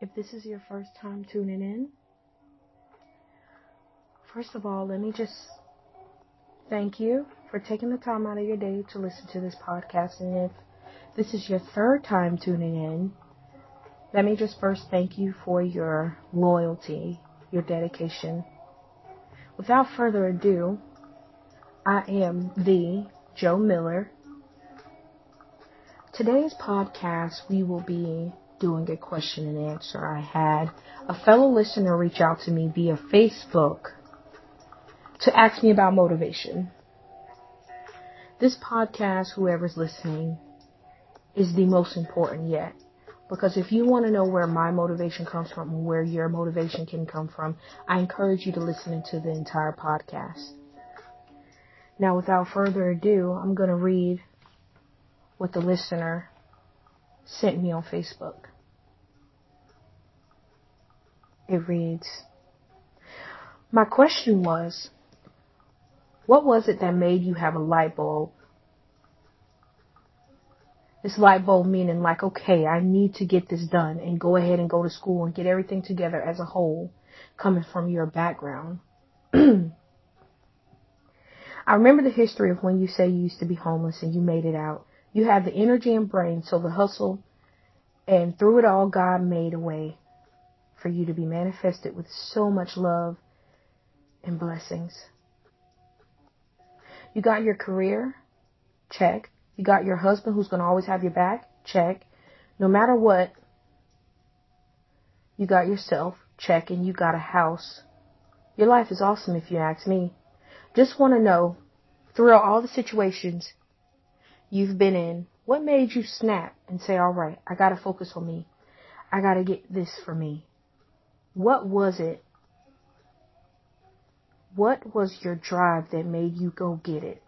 If this is your first time tuning in, first of all, let me just thank you for taking the time out of your day to listen to this podcast. And if this is your third time tuning in, let me just first thank you for your loyalty, your dedication. Without further ado, I am the Joe Miller. Today's podcast, we will be doing a question and answer. I had a fellow listener reach out to me via Facebook to ask me about motivation. This podcast, whoever's listening, is the most important yet. Because if you want to know where my motivation comes from and where your motivation can come from, I encourage you to listen to the entire podcast. Now, without further ado, I'm going to read what the listener sent me on Facebook. It reads, My question was, what was it that made you have a light bulb? This light bulb meaning like, okay, I need to get this done and go ahead and go to school and get everything together as a whole coming from your background. I remember the history of when you say you used to be homeless and you made it out. You had the energy and brain, so the hustle, and through it all, God made a way for you to be manifested with so much love and blessings. You got your career? Check. You got your husband who's going to always have your back? Check. No matter what, you got yourself? Check. And you got a house. Your life is awesome if you ask me. Just want to know, throughout all the situations you've been in, what made you snap and say, all right, I got to focus on me. I got to get this for me. What was it? What was your drive that made you go get it?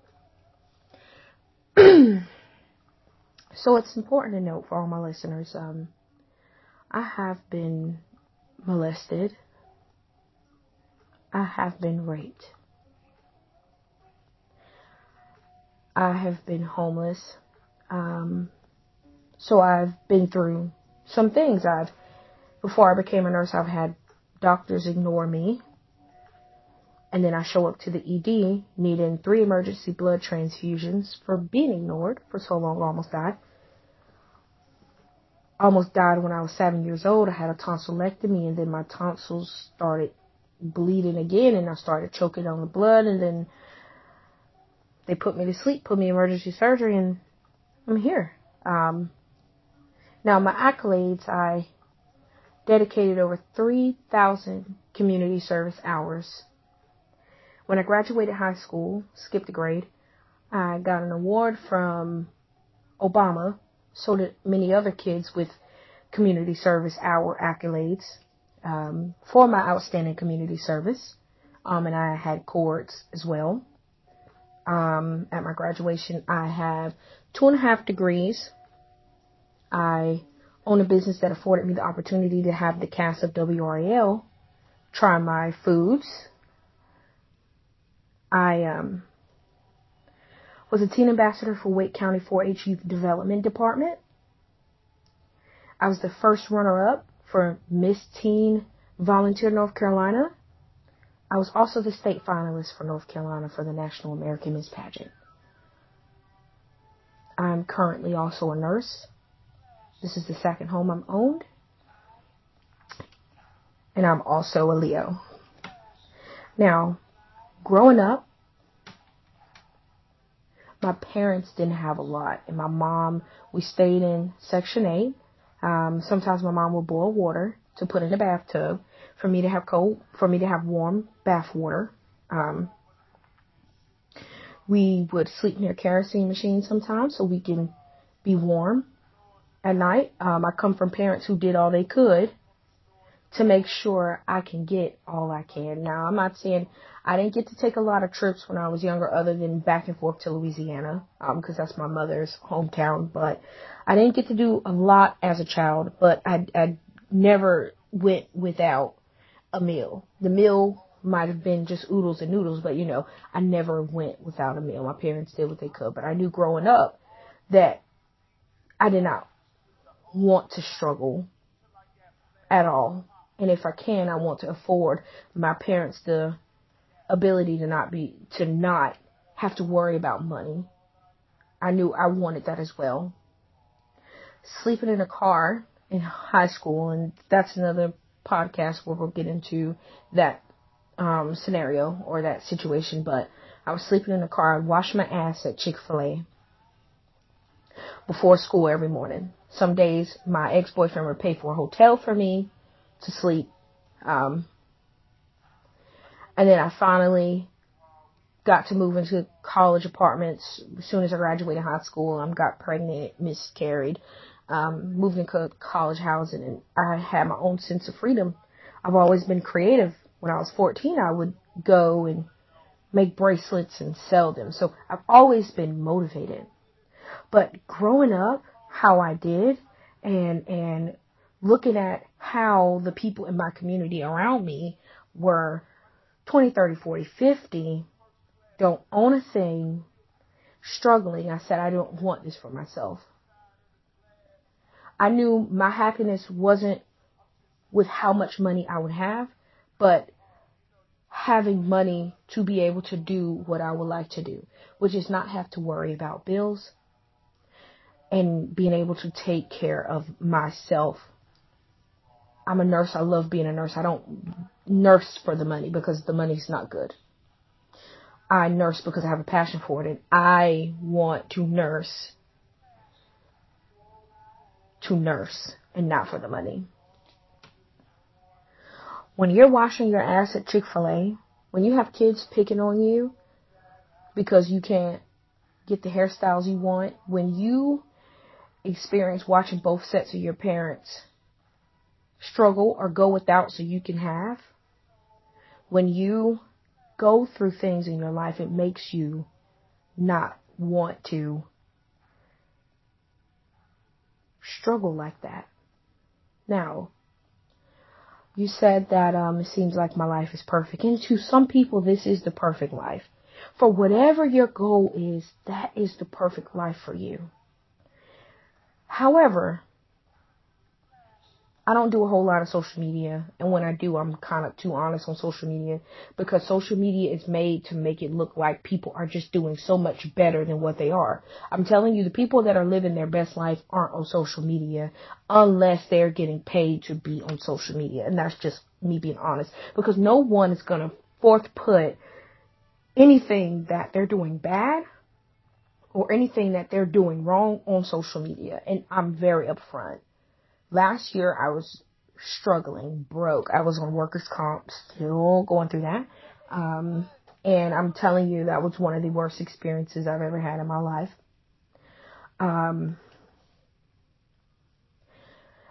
so it's important to note for all my listeners, um, I have been molested. I have been raped. I have been homeless. Um, so I've been through some things. I've, before I became a nurse, I've had doctors ignore me. And then I show up to the ED needing three emergency blood transfusions for being ignored for so long, almost died. Almost died when I was seven years old. I had a tonsillectomy and then my tonsils started bleeding again and I started choking on the blood and then they put me to sleep, put me in emergency surgery and I'm here. Um, now my accolades, I dedicated over 3,000 community service hours. When I graduated high school, skipped a grade, I got an award from Obama, so did many other kids with community service hour accolades um, for my outstanding community service. Um, and I had cords as well. Um, at my graduation, I have two and a half degrees. I own a business that afforded me the opportunity to have the cast of WRAL try my foods. I um, was a teen ambassador for Wake County 4-H Youth Development Department. I was the first runner-up for Miss Teen Volunteer North Carolina. I was also the state finalist for North Carolina for the National American Miss Pageant. I'm currently also a nurse. This is the second home I'm owned. And I'm also a Leo. Now, growing up, my parents didn't have a lot. And my mom, we stayed in Section 8. Um, sometimes my mom would boil water to put in the bathtub for me to have cold, for me to have warm bath water. Um, we would sleep near kerosene machines sometimes so we can be warm at night. Um, I come from parents who did all they could to make sure I can get all I can. Now, I'm not saying I didn't get to take a lot of trips when I was younger other than back and forth to Louisiana, um, cause that's my mother's hometown, but I didn't get to do a lot as a child, but I, I never went without a meal. The meal might have been just oodles and noodles, but you know, I never went without a meal. My parents did what they could, but I knew growing up that I did not want to struggle at all. And if I can, I want to afford my parents the ability to not be, to not have to worry about money. I knew I wanted that as well. Sleeping in a car in high school, and that's another podcast where we'll get into that um, scenario or that situation, but I was sleeping in the car. I'd wash my ass at Chick fil A before school every morning. Some days my ex boyfriend would pay for a hotel for me to sleep. Um, and then I finally got to move into college apartments as soon as I graduated high school. I got pregnant, miscarried, um, moved into college housing, and I had my own sense of freedom. I've always been creative. When I was 14, I would go and make bracelets and sell them. So I've always been motivated. But growing up, how I did, and and looking at how the people in my community around me were 20, 30, 40, 50, don't own a thing, struggling, I said, I don't want this for myself. I knew my happiness wasn't with how much money I would have, but having money to be able to do what I would like to do, which is not have to worry about bills and being able to take care of myself. I'm a nurse. I love being a nurse. I don't nurse for the money because the money's not good. I nurse because I have a passion for it and I want to nurse to nurse and not for the money. When you're washing your ass at Chick-fil-A, when you have kids picking on you because you can't get the hairstyles you want, when you experience watching both sets of your parents struggle or go without so you can have, when you go through things in your life, it makes you not want to struggle like that. Now, you said that um, it seems like my life is perfect. And to some people, this is the perfect life. For whatever your goal is, that is the perfect life for you. However, I don't do a whole lot of social media, and when I do, I'm kind of too honest on social media because social media is made to make it look like people are just doing so much better than what they are. I'm telling you, the people that are living their best life aren't on social media unless they're getting paid to be on social media, and that's just me being honest because no one is gonna forth put anything that they're doing bad or anything that they're doing wrong on social media, and I'm very upfront last year I was struggling, broke. I was on workers' comp, still going through that. Um, and I'm telling you, that was one of the worst experiences I've ever had in my life. Um,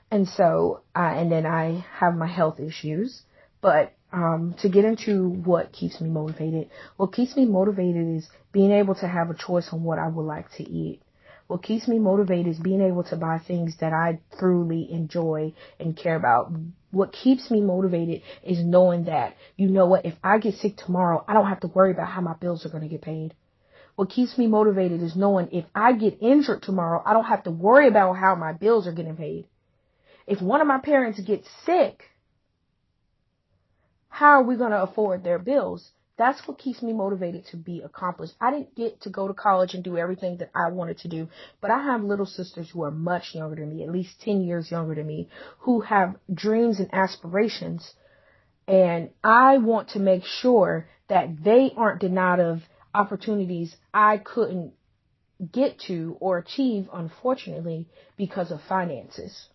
and so, uh, and then I have my health issues. But um, to get into what keeps me motivated, what keeps me motivated is being able to have a choice on what I would like to eat. What keeps me motivated is being able to buy things that I truly enjoy and care about. What keeps me motivated is knowing that, you know what, if I get sick tomorrow, I don't have to worry about how my bills are going to get paid. What keeps me motivated is knowing if I get injured tomorrow, I don't have to worry about how my bills are getting paid. If one of my parents gets sick, how are we going to afford their bills? That's what keeps me motivated to be accomplished. I didn't get to go to college and do everything that I wanted to do, but I have little sisters who are much younger than me, at least 10 years younger than me, who have dreams and aspirations. And I want to make sure that they aren't denied of opportunities I couldn't get to or achieve, unfortunately, because of finances.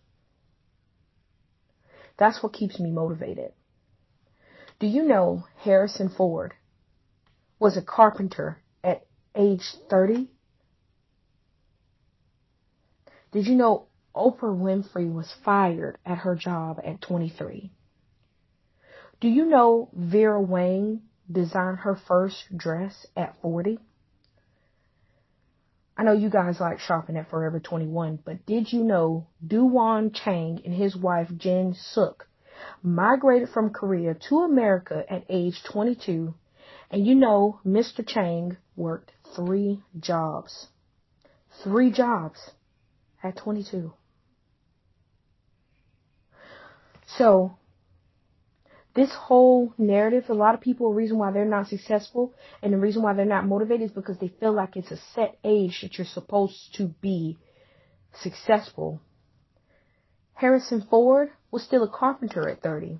That's what keeps me motivated. Do you know Harrison Ford was a carpenter at age 30? Did you know Oprah Winfrey was fired at her job at 23? Do you know Vera Wang designed her first dress at 40? I know you guys like shopping at Forever 21, but did you know Doo-Won Chang and his wife Jin Sook migrated from Korea to America at age 22, and you know Mr. Chang worked three jobs. Three jobs at 22. So, this whole narrative, a lot of people, the reason why they're not successful and the reason why they're not motivated is because they feel like it's a set age that you're supposed to be successful. Harrison Ford was still a carpenter at 30.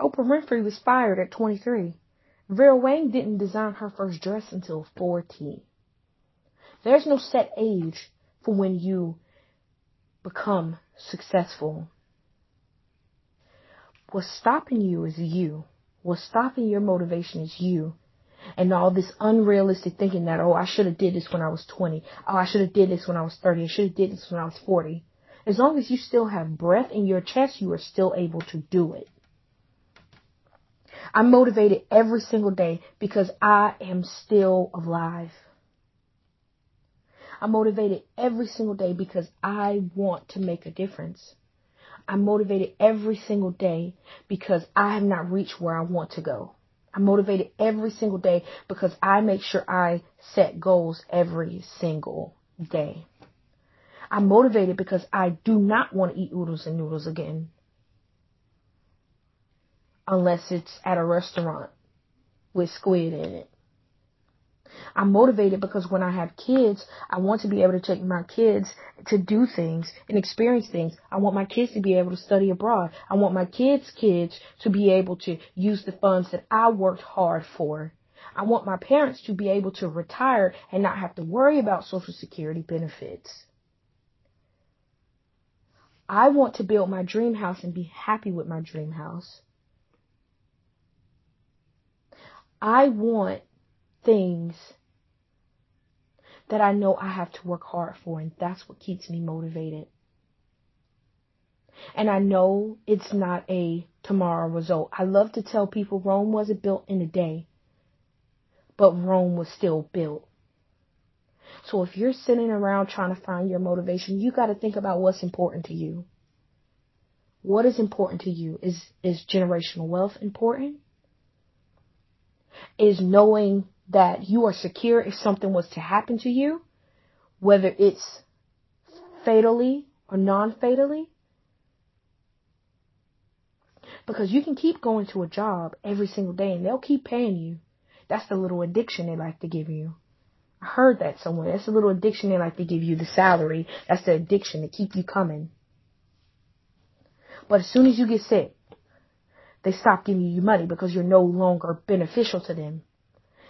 Oprah Winfrey was fired at 23. Vera Wang didn't design her first dress until 40. There's no set age for when you become successful. What's stopping you is you. What's stopping your motivation is you. And all this unrealistic thinking that, oh, I should have did this when I was 20. Oh, I should have did this when I was 30. I should have did this when I was 40. As long as you still have breath in your chest, you are still able to do it. I'm motivated every single day because I am still alive. I'm motivated every single day because I want to make a difference. I'm motivated every single day because I have not reached where I want to go. I'm motivated every single day because I make sure I set goals every single day. I'm motivated because I do not want to eat oodles and noodles again. Unless it's at a restaurant with squid in it. I'm motivated because when I have kids, I want to be able to take my kids to do things and experience things. I want my kids to be able to study abroad. I want my kids' kids to be able to use the funds that I worked hard for. I want my parents to be able to retire and not have to worry about social security benefits. I want to build my dream house and be happy with my dream house. I want things that I know I have to work hard for, and that's what keeps me motivated. And I know it's not a tomorrow result. I love to tell people Rome wasn't built in a day, but Rome was still built. So if you're sitting around trying to find your motivation, you got to think about what's important to you. What is important to you? Is is generational wealth important? Is knowing that you are secure if something was to happen to you, whether it's fatally or non-fatally. Because you can keep going to a job every single day and they'll keep paying you. That's the little addiction they like to give you. Heard that somewhere. That's a little addiction they like to give you, the salary. That's the addiction to keep you coming. But as soon as you get sick, they stop giving you money because you're no longer beneficial to them.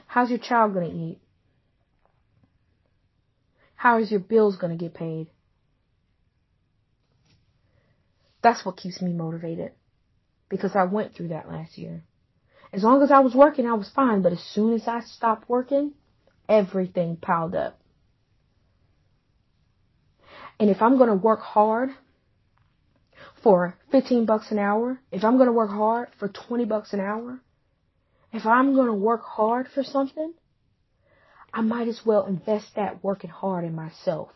How's your child to eat? How is your bills to get paid? That's what keeps me motivated because I went through that last year. As long as I was working, I was fine, but as soon as I stopped working, everything piled up. And if I'm going to work hard for 15 bucks an hour, if I'm going to work hard for 20 bucks an hour, if I'm going to work hard for something, I might as well invest that working hard in myself.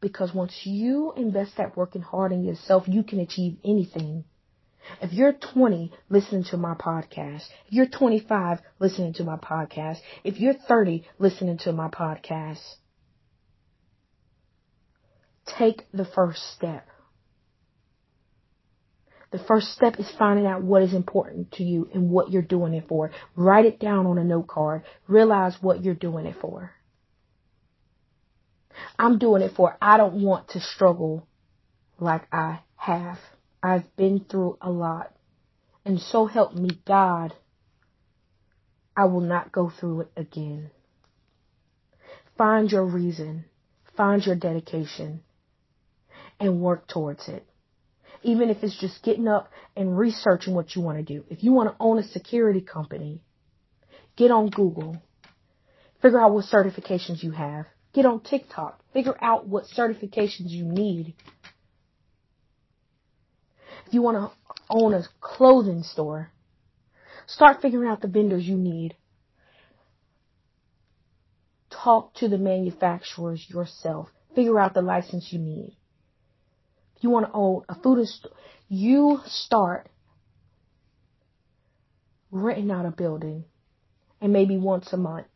Because once you invest that working hard in yourself, you can achieve anything. If you're 20 listening to my podcast, if you're 25 listening to my podcast, if you're 30 listening to my podcast, take the first step. The first step is finding out what is important to you and what you're doing it for. Write it down on a note card. Realize what you're doing it for. I'm doing it for I don't want to struggle like I have. I've been through a lot. And so help me God, I will not go through it again. Find your reason. Find your dedication and work towards it even if it's just getting up and researching what you want to do. If you want to own a security company, get on Google. Figure out what certifications you have. Get on TikTok. Figure out what certifications you need. If you want to own a clothing store, start figuring out the vendors you need. Talk to the manufacturers yourself. Figure out the license you need If you want to own a food store, you start renting out a building and maybe once a month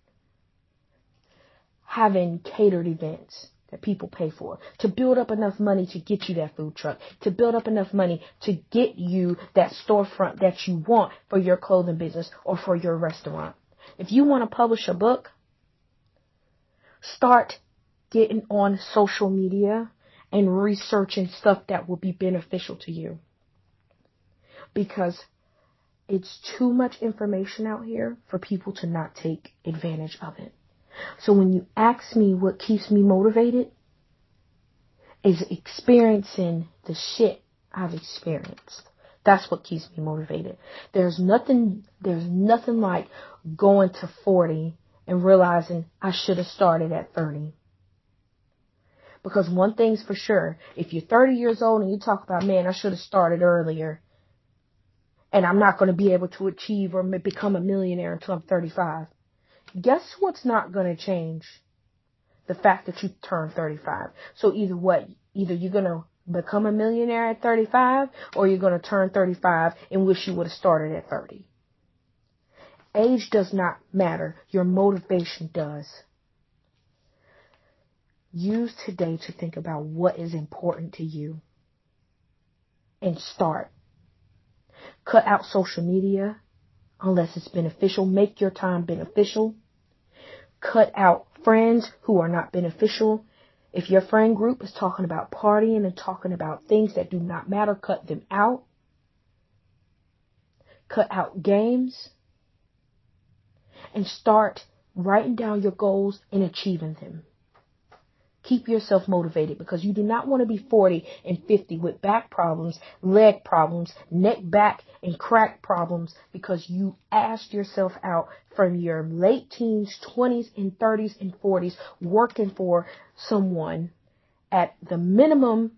having catered events that people pay for, to build up enough money to get you that food truck, to build up enough money to get you that storefront that you want for your clothing business or for your restaurant. If you want to publish a book, start getting on social media and researching stuff that will be beneficial to you. Because it's too much information out here for people to not take advantage of it. So when you ask me what keeps me motivated, is experiencing the shit I've experienced. That's what keeps me motivated. There's nothing, there's nothing like going to 40 and realizing I should have started at 30. Because one thing's for sure, if you're 30 years old and you talk about, man, I should have started earlier, and I'm not going to be able to achieve or become a millionaire until I'm 35. Guess what's not going to change? The fact that you turn 35. So either what? Either you're going to become a millionaire at 35 or you're going to turn 35 and wish you would have started at 30. Age does not matter. Your motivation does. Use today to think about what is important to you and start. Cut out social media unless it's beneficial. Make your time beneficial. Cut out friends who are not beneficial. If your friend group is talking about partying and talking about things that do not matter, cut them out. Cut out games and start writing down your goals and achieving them. Keep yourself motivated because you do not want to be 40 and 50 with back problems, leg problems, neck, back, and crack problems because you asked yourself out from your late teens, 20s, and 30s and 40s working for someone at the minimum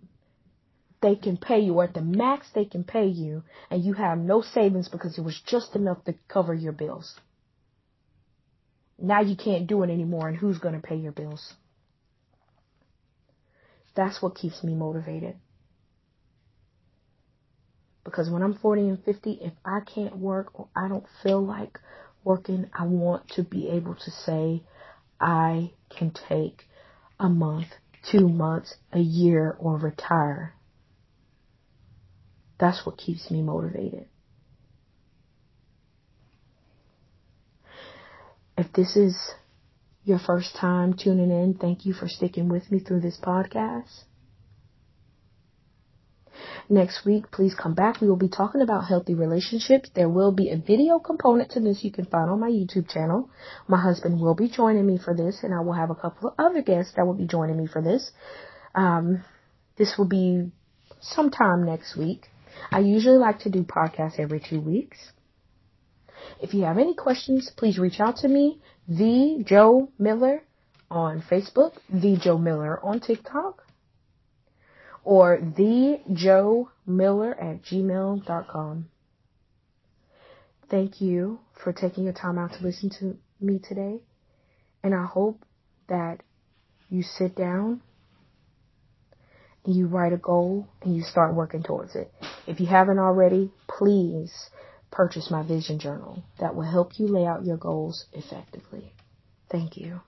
they can pay you or at the max they can pay you and you have no savings because it was just enough to cover your bills. Now you can't do it anymore and who's going to pay your bills? That's what keeps me motivated. Because when I'm 40 and 50, if I can't work or I don't feel like working, I want to be able to say I can take a month, two months, a year, or retire. That's what keeps me motivated. If this is your first time tuning in, thank you for sticking with me through this podcast. Next week, please come back. We will be talking about healthy relationships. There will be a video component to this you can find on my YouTube channel. My husband will be joining me for this, and I will have a couple of other guests that will be joining me for this. Um, this will be sometime next week. I usually like to do podcasts every two weeks. If you have any questions, please reach out to me, the Joe Miller on Facebook, the Joe Miller on TikTok, or the Joe Miller at gmail.com. Thank you for taking your time out to listen to me today. And I hope that you sit down and you write a goal and you start working towards it. If you haven't already, please purchase my vision journal that will help you lay out your goals effectively. Thank you.